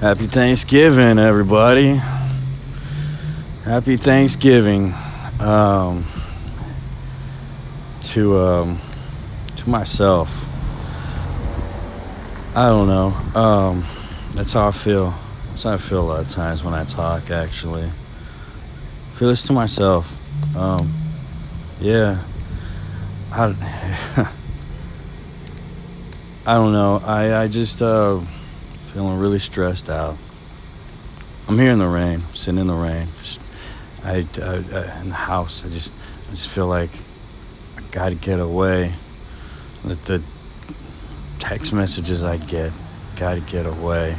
Happy Thanksgiving, everybody. Happy Thanksgiving um, to um, to myself. I don't know. Um, that's how I feel. That's how I feel a lot of times when I talk. Actually, I feel this to myself. Um, yeah. I, I don't know. I I just. Uh, feeling really stressed out. I'm here in the rain, sitting in the rain. Just, I, I, I, in the house. I just, I just feel like I gotta get away. The, the text messages I get, gotta get away.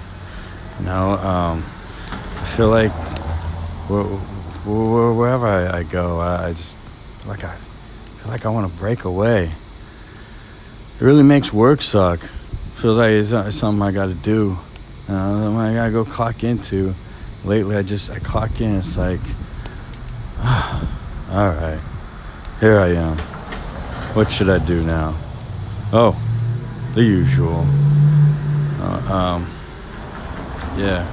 You know, um, I feel like wherever I, I go, I, I just feel like I feel like I want to break away. It really makes work suck feels like it's, it's something I got to do. Uh, I gotta go clock into. Lately, I just I clock in. It's like, all right, here I am. What should I do now? Oh, the usual. Uh, um, yeah,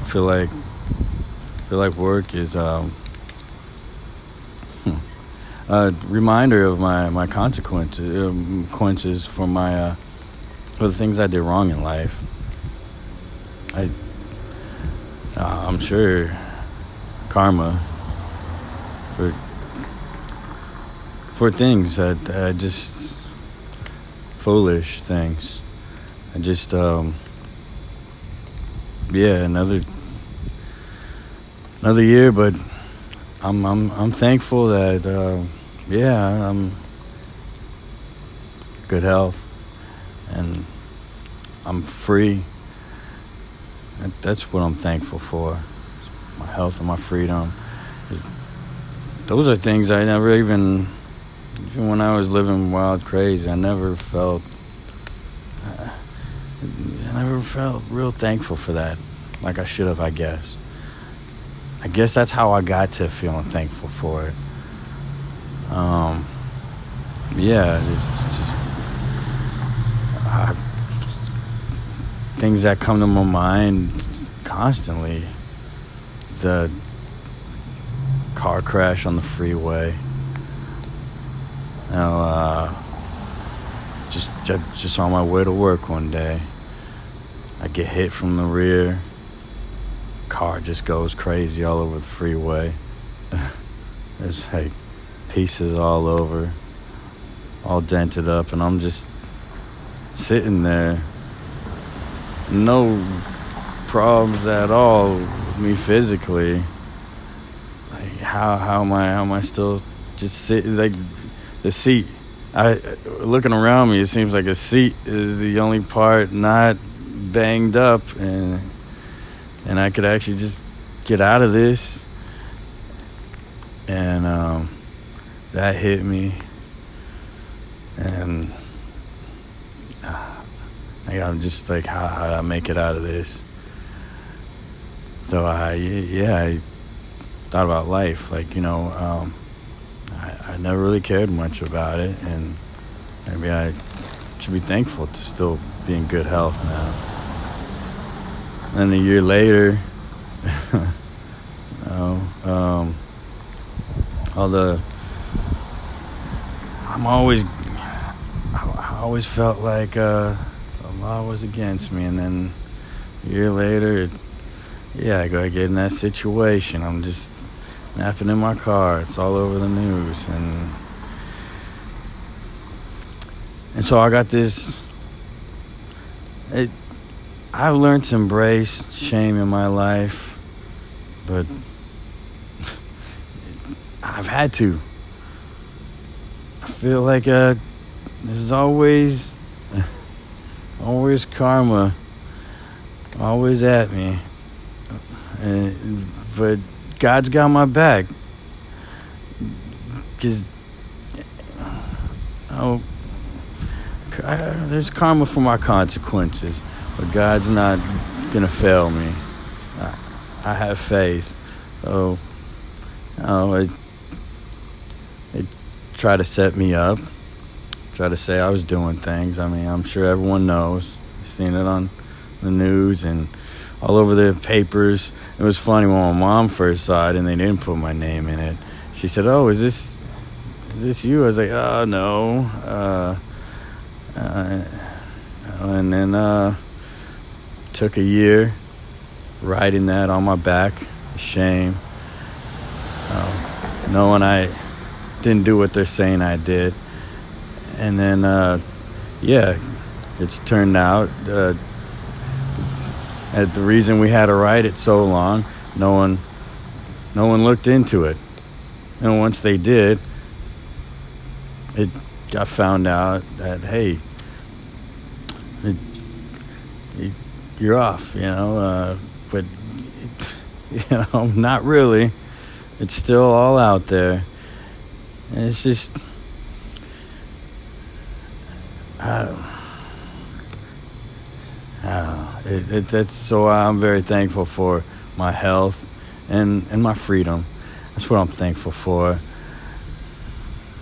I feel like I feel like work is um, a reminder of my my consequences um, consequences for my uh, for the things I did wrong in life. I, uh, I'm sure karma for for things that uh, just foolish things. I just um, yeah another another year, but I'm I'm I'm thankful that uh, yeah I'm good health and I'm free. That's what I'm thankful for. My health and my freedom. Those are things I never even, even when I was living wild crazy, I never felt, I never felt real thankful for that, like I should have, I guess. I guess that's how I got to feeling thankful for it. Um, yeah, uh, things that come to my mind constantly. The car crash on the freeway. You know, uh, just, just just on my way to work one day, I get hit from the rear. Car just goes crazy all over the freeway. There's like pieces all over, all dented up, and I'm just sitting there, no problems at all with me physically. Like how how am I how am I still just sitting like the seat? I looking around me, it seems like a seat is the only part not banged up, and and I could actually just get out of this. And um, that hit me, and I'm just like, how, how do I make it out of this? So I, yeah, I thought about life. Like, you know, um, I, I never really cared much about it, and maybe I should be thankful to still be in good health now. And a year later, you know, um, all the I'm always I always felt like uh, law was against me. And then a year later, yeah, I go get in that situation. I'm just napping in my car. It's all over the news. And, and so I got this. It, I've learned to embrace shame in my life, but I've had to. I feel like uh, there's always always karma, always at me. And, but God's got my back. Because, oh, there's karma for my consequences, but God's not gonna fail me. I, I have faith. So, oh, it, it try to set me up try to say I was doing things. I mean, I'm sure everyone knows. You've seen it on the news and all over the papers. It was funny when my mom first saw it and they didn't put my name in it. She said, "Oh, is this is this you?" I was like, "Oh no." Uh, uh, and then uh, took a year riding that on my back, shame, uh, knowing I didn't do what they're saying I did, and then uh, yeah, it's turned out uh, the reason we had to write it so long, no one, no one looked into it, and once they did, it got found out that hey, it, it, you're off, you know, uh, but you know, not really. It's still all out there. And it's just. Uh, uh, it, it, that's so I'm very thankful for my health and, and my freedom. That's what I'm thankful for.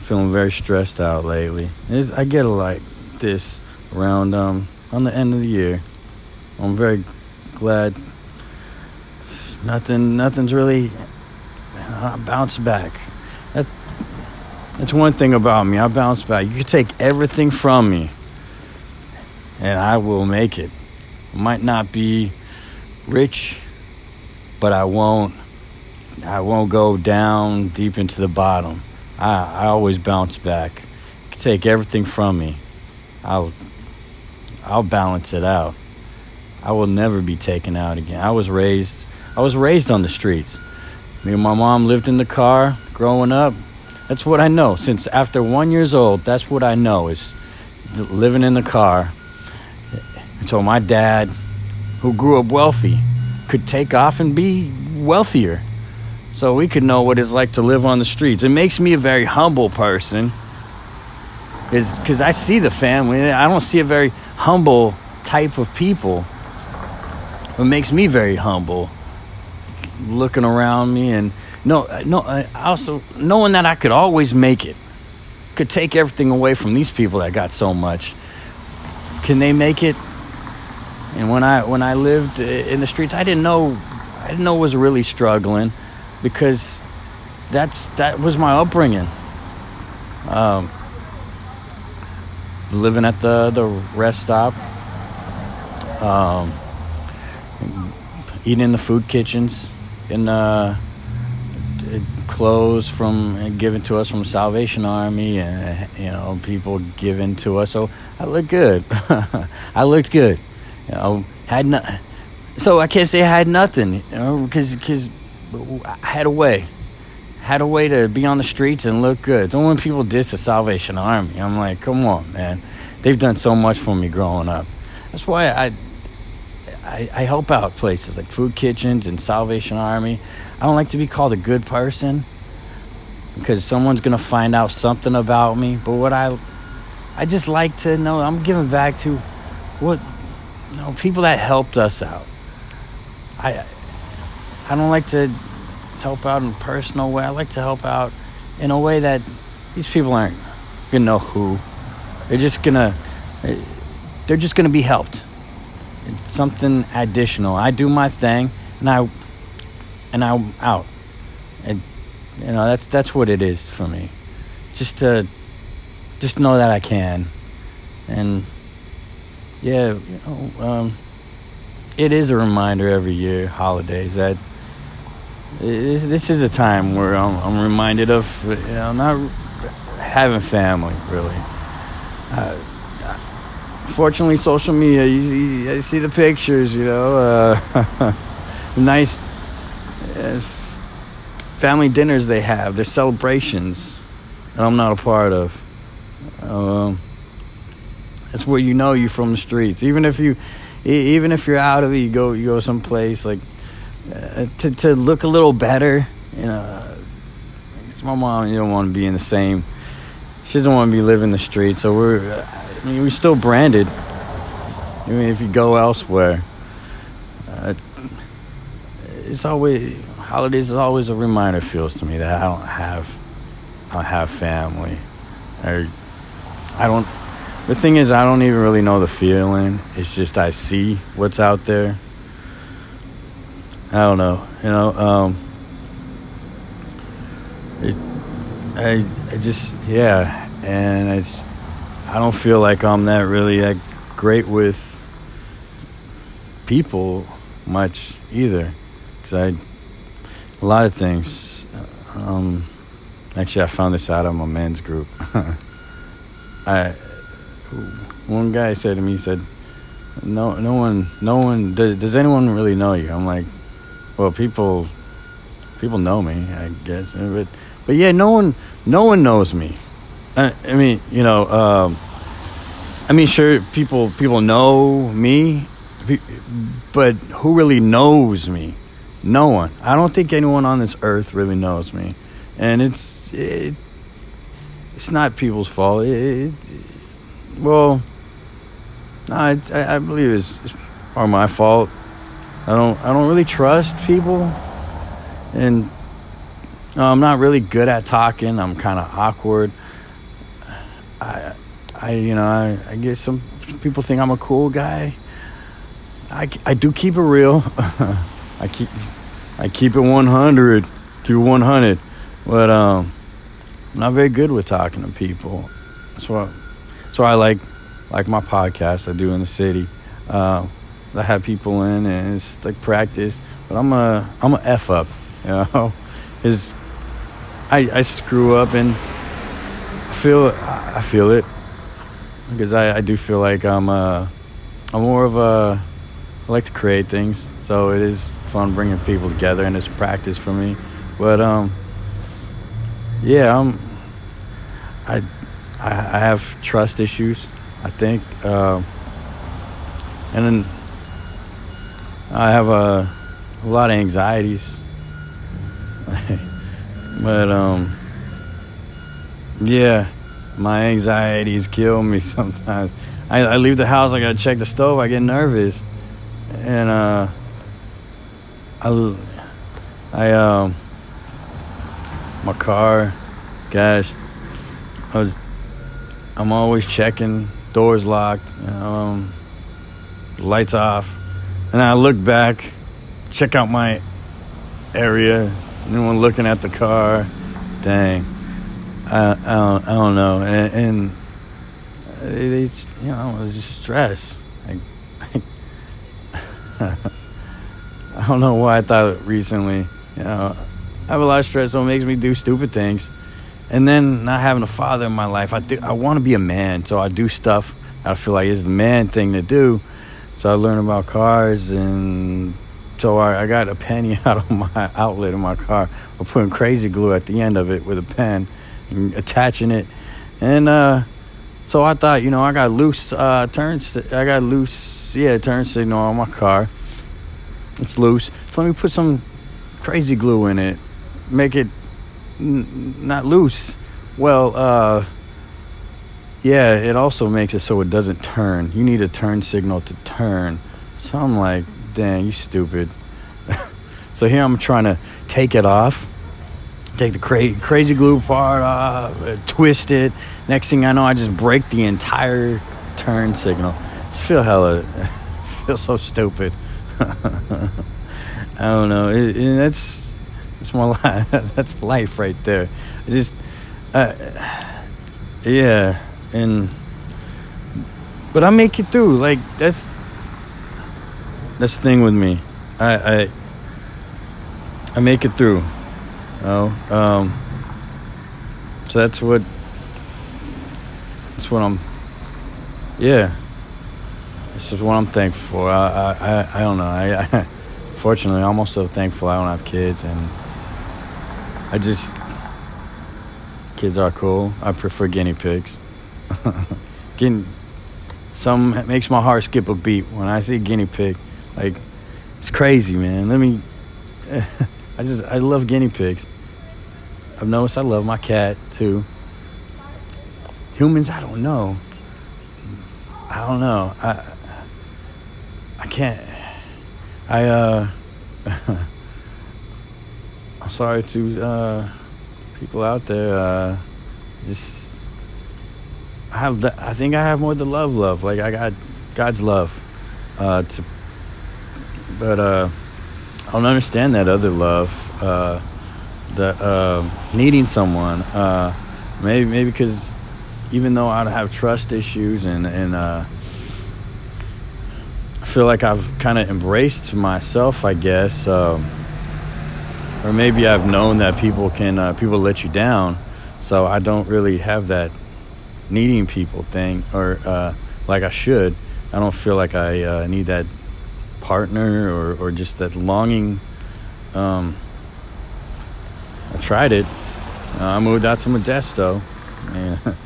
Feeling very stressed out lately. It's, I get like this around um, on the end of the year. I'm very glad. Nothing, nothing's really. I bounce back. That, that's one thing about me. I bounce back. You can take everything from me, and I will make it. I might not be rich, but I won't. I won't go down deep into the bottom. I, I always bounce back. You can take everything from me. I'll I'll balance it out. I will never be taken out again. I was raised I was raised on the streets. Me and my mom lived in the car growing up. That's what I know. Since after one years old, that's what I know is living in the car. And so my dad, who grew up wealthy, could take off and be wealthier. So we could know what it's like to live on the streets. It makes me a very humble person. Is because I see the family. I don't see a very humble type of people. It makes me very humble looking around me and no no I also knowing that I could always make it could take everything away from these people that got so much. Can they make it? And when I when I lived in the streets I didn't know I didn't know was really struggling because that's that was my upbringing. Um, living at the the rest stop um, eating in the food kitchens in uh, clothes from given to us from Salvation Army, and you know people given to us. So I looked good. I looked good. You know, had no, so I can't say I had nothing, you know, because because I had a way, had a way to be on the streets and look good. Don't when people diss the Salvation Army, I'm like, come on, man, they've done so much for me growing up. That's why I I, I help out places like food kitchens and Salvation Army. I don't like to be called a good person because someone's gonna find out something about me. But what I I just like to know I'm giving back to what you know people that helped us out. I I don't like to help out in a personal way. I like to help out in a way that these people aren't gonna know who. They're just gonna they're just gonna be helped something additional. I do my thing, and I and I'm out. And you know that's that's what it is for me. Just to just know that I can, and yeah, you know, um, it is a reminder every year, holidays that this is a time where I'm, I'm reminded of you know not having family really. Uh, fortunately, social media, you, you, you see the pictures, you know, uh, nice uh, family dinners they have, their celebrations that I'm not a part of. Um, that's where you know you're from the streets. Even if you, even if you're out of it, you go you go someplace like uh, to to look a little better. You know, my mom, you don't want to be in the same. She doesn't want to be living the streets, so we're I mean, we're still branded. I mean, if you go elsewhere, uh, it's always holidays is always a reminder. Feels to me that I don't have, I don't have family, or I don't. The thing is, I don't even really know the feeling. It's just I see what's out there. I don't know. You know, um, it, I, I just yeah, and I just, I don't feel like I'm that really that great with people much either, because I a lot of things. Um, actually, I found this out on my men's group. I one guy said to me, he said, "No, no one, no one. Does, does anyone really know you?" I'm like, "Well, people, people know me, I guess, but, but yeah, no one, no one knows me. I, I mean, you know, um, I mean, sure, people, people know me, but who really knows me? No one. I don't think anyone on this earth really knows me, and it's it, it's not people's fault. It, it, well, I, I believe it's, it's of my fault. I don't I don't really trust people, and uh, I'm not really good at talking. I'm kind of awkward. I I you know I, I guess some people think I'm a cool guy. I, I do keep it real. I keep I keep it 100, keep it 100, but um, I'm not very good with talking to people. That's what so I like like my podcast I do in the city. Uh, I have people in and it's like practice, but I'm a I'm a f up, you know. Is I I screw up and I feel I feel it because I, I do feel like I'm uh I'm more of a I like to create things, so it is fun bringing people together and it's practice for me. But um yeah, I'm I I, have trust issues. I think, uh, and then I have a, a lot of anxieties. but um, yeah, my anxieties kill me sometimes. I, I leave the house, I gotta check the stove, I get nervous, and uh, I, I um, my car, gosh, I was I'm always checking, doors locked, um, lights off. And I look back, check out my area, anyone looking at the car. Dang. I, I, don't, I don't know. And, and it's, you know, it's just stress. I, I don't know why I thought recently, you know, I have a lot of stress, so it makes me do stupid things and then not having a father in my life, I do, I want to be a man, so I do stuff I feel like is the man thing to do. So I learned about cars, and so I, I got a penny out of my outlet in my car. I'm putting crazy glue at the end of it with a pen and attaching it, and uh, so I thought, you know, I got loose uh, turns. I got loose, yeah, turn signal on my car. It's loose. So let me put some crazy glue in it, make it n- not loose. Well, uh, yeah, it also makes it so it doesn't turn. You need a turn signal to turn. So I'm like, dang, you stupid. so here I'm trying to take it off, take the cra- crazy glue part off, uh, twist it. Next thing I know, I just break the entire turn signal. Just feel hella, feel so stupid. I don't know. It, it, that's it's more life. That's life right there. I just, uh, yeah, and but I make it through. Like that's that's the thing with me. I I I make it through. Know? um, so that's what that's what I'm. Yeah, this is what I'm thankful for. I I I, don't know. I, I fortunately I'm also thankful I don't have kids and I just kids are cool. I prefer guinea pigs. Getting some makes my heart skip a beat when I see a guinea pig. Like it's crazy, man. Let me. I just I love guinea pigs. I've noticed I love my cat too. Humans, I don't know. I don't know. I I can't. I uh. I'm sorry to uh, people out there. Uh, just I have the, I think I have more the love, love. Like I got God's love. Uh, to, but uh, I don't understand that other love, uh, the uh, needing someone. Uh, maybe maybe because even though I have trust issues and and uh, I feel like I've kind of embraced myself, I guess, um, or maybe I've known that people can uh, people let you down, so I don't really have that needing people thing, or uh, like I should. I don't feel like I uh, need that partner or, or just that longing. Um, I tried it. Uh, I moved out to Modesto and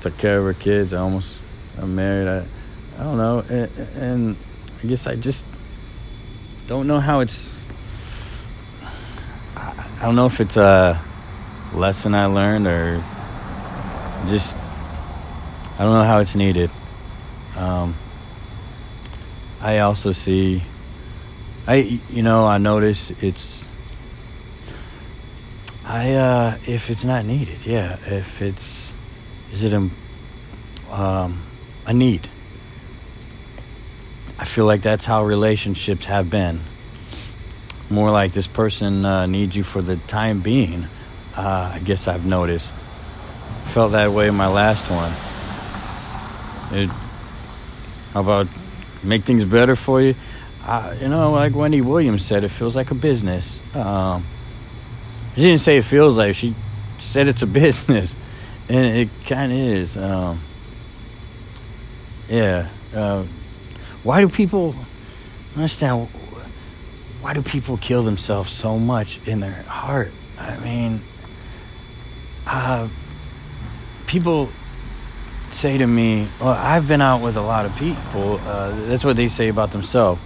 took care of her kids. I almost I'm married. I, I don't know. And, and I guess I just don't know how it's. I, I don't know if it's a lesson I learned or just. I don't know how it's needed. Um, I also see, I you know I notice it's. I uh, if it's not needed, yeah. If it's, is it a, um, a need? I feel like that's how relationships have been. More like this person uh, needs you for the time being. Uh, I guess I've noticed. Felt that way in my last one. It, how about make things better for you? You know, like Wendy Williams said, it feels like a business. Um, she didn't say it feels like. She said it's a business, and it kind of is. Um, yeah. Uh, why do people understand? Why do people kill themselves so much in their heart? I mean, uh, people say to me, "Well, I've been out with a lot of people. Uh, that's what they say about themselves."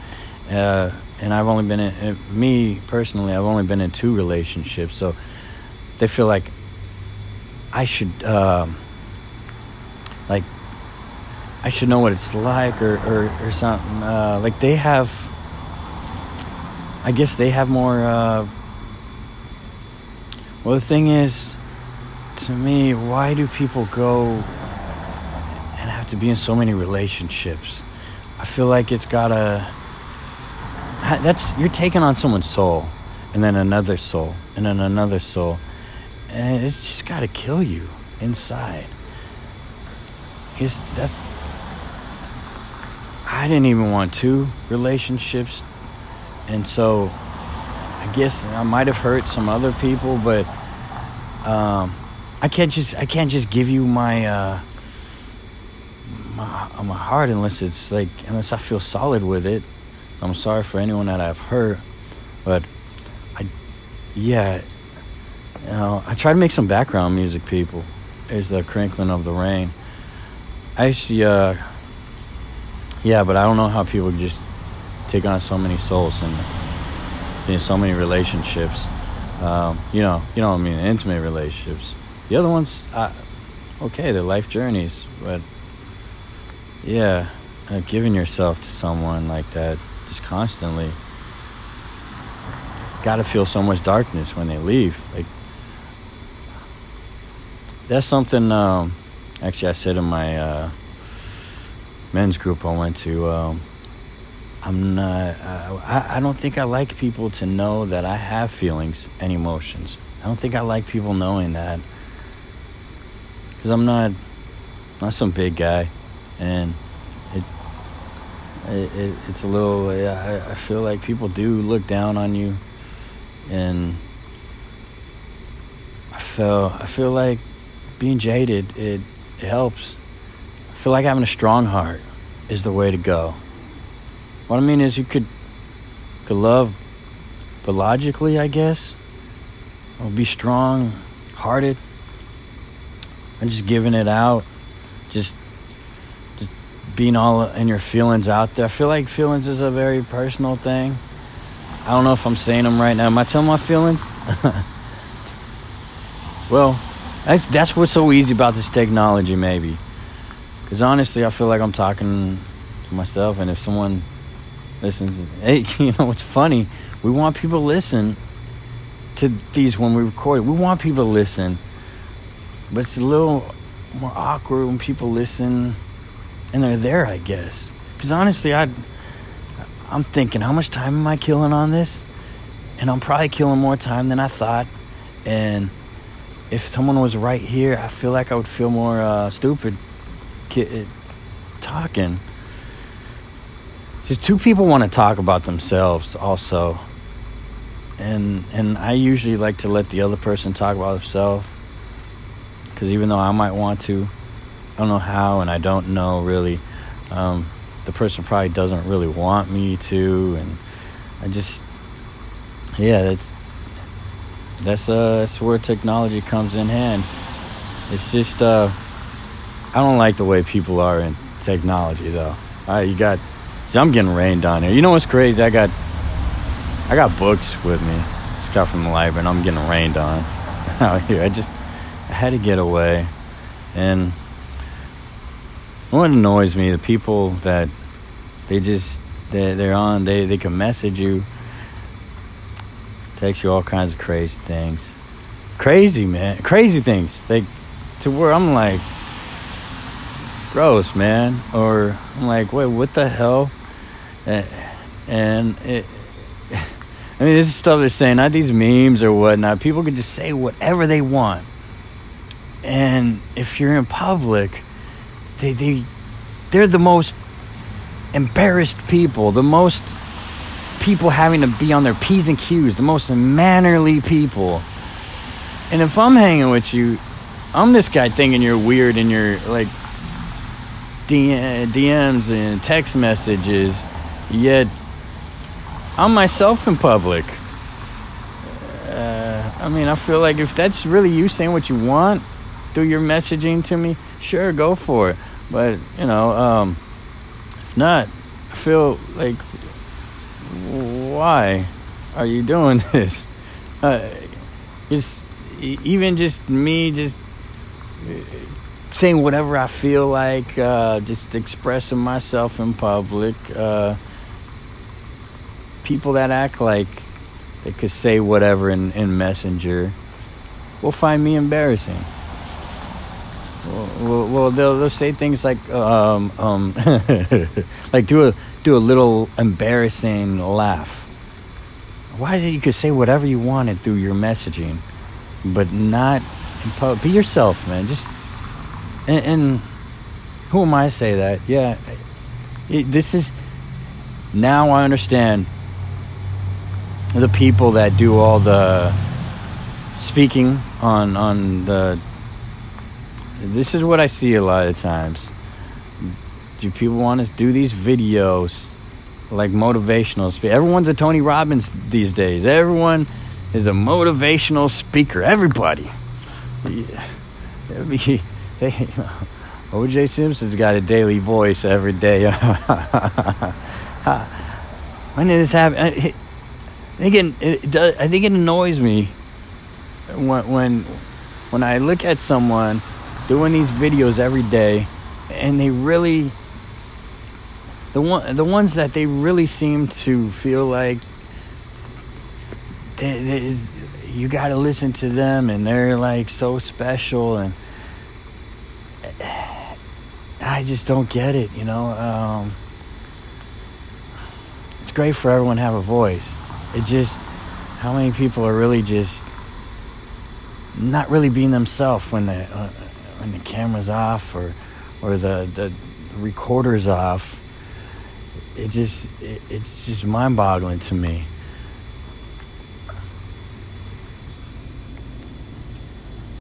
Uh, and I've only been in me personally. I've only been in two relationships, so they feel like I should, um, like, I should know what it's like, or or, or something. Uh, like they have, I guess they have more. Uh, well, the thing is, to me, why do people go to be in so many relationships? I feel like it's got a that's you're taking on someone's soul, and then another soul, and then another soul, and it's just gotta kill you inside. It's that's. I didn't even want two relationships, and so I guess I might have hurt some other people, but um, I can't just I can't just give you my, uh, my my heart unless it's like unless I feel solid with it. I'm sorry for anyone that I've hurt, but I yeah, you know I try to make some background music. People, there's the crinkling of the rain. I actually uh, yeah, but I don't know how people just take on so many souls and in so many relationships. Um, you know, you know I mean, intimate relationships. The other ones, uh, okay, they're life journeys, but yeah, giving yourself to someone like that just constantly, got to feel so much darkness when they leave. Like that's something. Um, actually, I said in my uh, men's group I went to. Um, I'm not. I, I don't think I like people to know that I have feelings and emotions. I don't think I like people knowing that because I'm not not some big guy, and it, it, it it's a little. I, I feel like people do look down on you, and I feel I feel like being jaded it, it helps. I feel like having a strong heart is the way to go. What I mean is, you could could love, but logically, I guess, or be strong hearted and just giving it out, just being all in your feelings out there. I feel like feelings is a very personal thing. I don't know if I'm saying them right now. Am I telling my feelings? well, that's that's what's so easy about this technology, maybe. Because honestly, I feel like I'm talking to myself, and if someone listens, hey, you know what's funny? We want people to listen to these when we record. We want people to listen, but it's a little more awkward when people listen and they're there, I guess. Because honestly, I, I'm thinking, how much time am I killing on this? and I'm probably killing more time than I thought. And if someone was right here, I feel like I would feel more uh, stupid ki- talking. Just two people want to talk about themselves also. And and I usually like to let the other person talk about themselves because even though I might want to, I don't know how, and I don't know really. Um, the person probably doesn't really want me to, and I just, yeah, that's that's uh that's where technology comes in hand. It's just uh, I don't like the way people are in technology though. All right, you got, see, I'm getting rained on here. You know what's crazy? I got, I got books with me, stuff from the library, and I'm getting rained on out here. I just, I had to get away, and what annoys me, the people that they just they they're on they they can message you, text you all kinds of crazy things, crazy man, crazy things. Like to where I'm like, gross, man. Or I'm like, wait, what the hell? And it. I mean, this is stuff they're saying, not these memes or whatnot. People can just say whatever they want. And if you're in public, they they they're the most embarrassed people, the most people having to be on their P's and Q's, the most mannerly people. And if I'm hanging with you, I'm this guy thinking you're weird in your like DMs and text messages, yet I'm myself in public. Uh, I mean, I feel like if that's really you saying what you want through your messaging to me, sure, go for it. But you know, um, if not, I feel like why are you doing this? Uh, just even just me just saying whatever I feel like, uh, just expressing myself in public. Uh, people that act like they could say whatever in, in Messenger will find me embarrassing. Well, well, they'll, they'll say things like, um, um, like do a do a little embarrassing laugh. Why is it you could say whatever you wanted through your messaging, but not Be yourself, man. Just and, and who am I to say that? Yeah, it, this is now I understand the people that do all the speaking on on the this is what I see a lot of times. Do people want to do these videos like motivational? Everyone's a Tony Robbins these days. Everyone is a motivational speaker. Everybody. Yeah. OJ Simpson's got a daily voice every day. when did this happen? I think it, it does, I think it annoys me when when when I look at someone doing these videos every day, and they really the one the ones that they really seem to feel like they, they, you got to listen to them, and they're like so special, and I just don't get it. You know, um, it's great for everyone to have a voice. It just how many people are really just not really being themselves when they uh, when the camera's off or or the the recorder's off, it just it, it's just mind-boggling to me.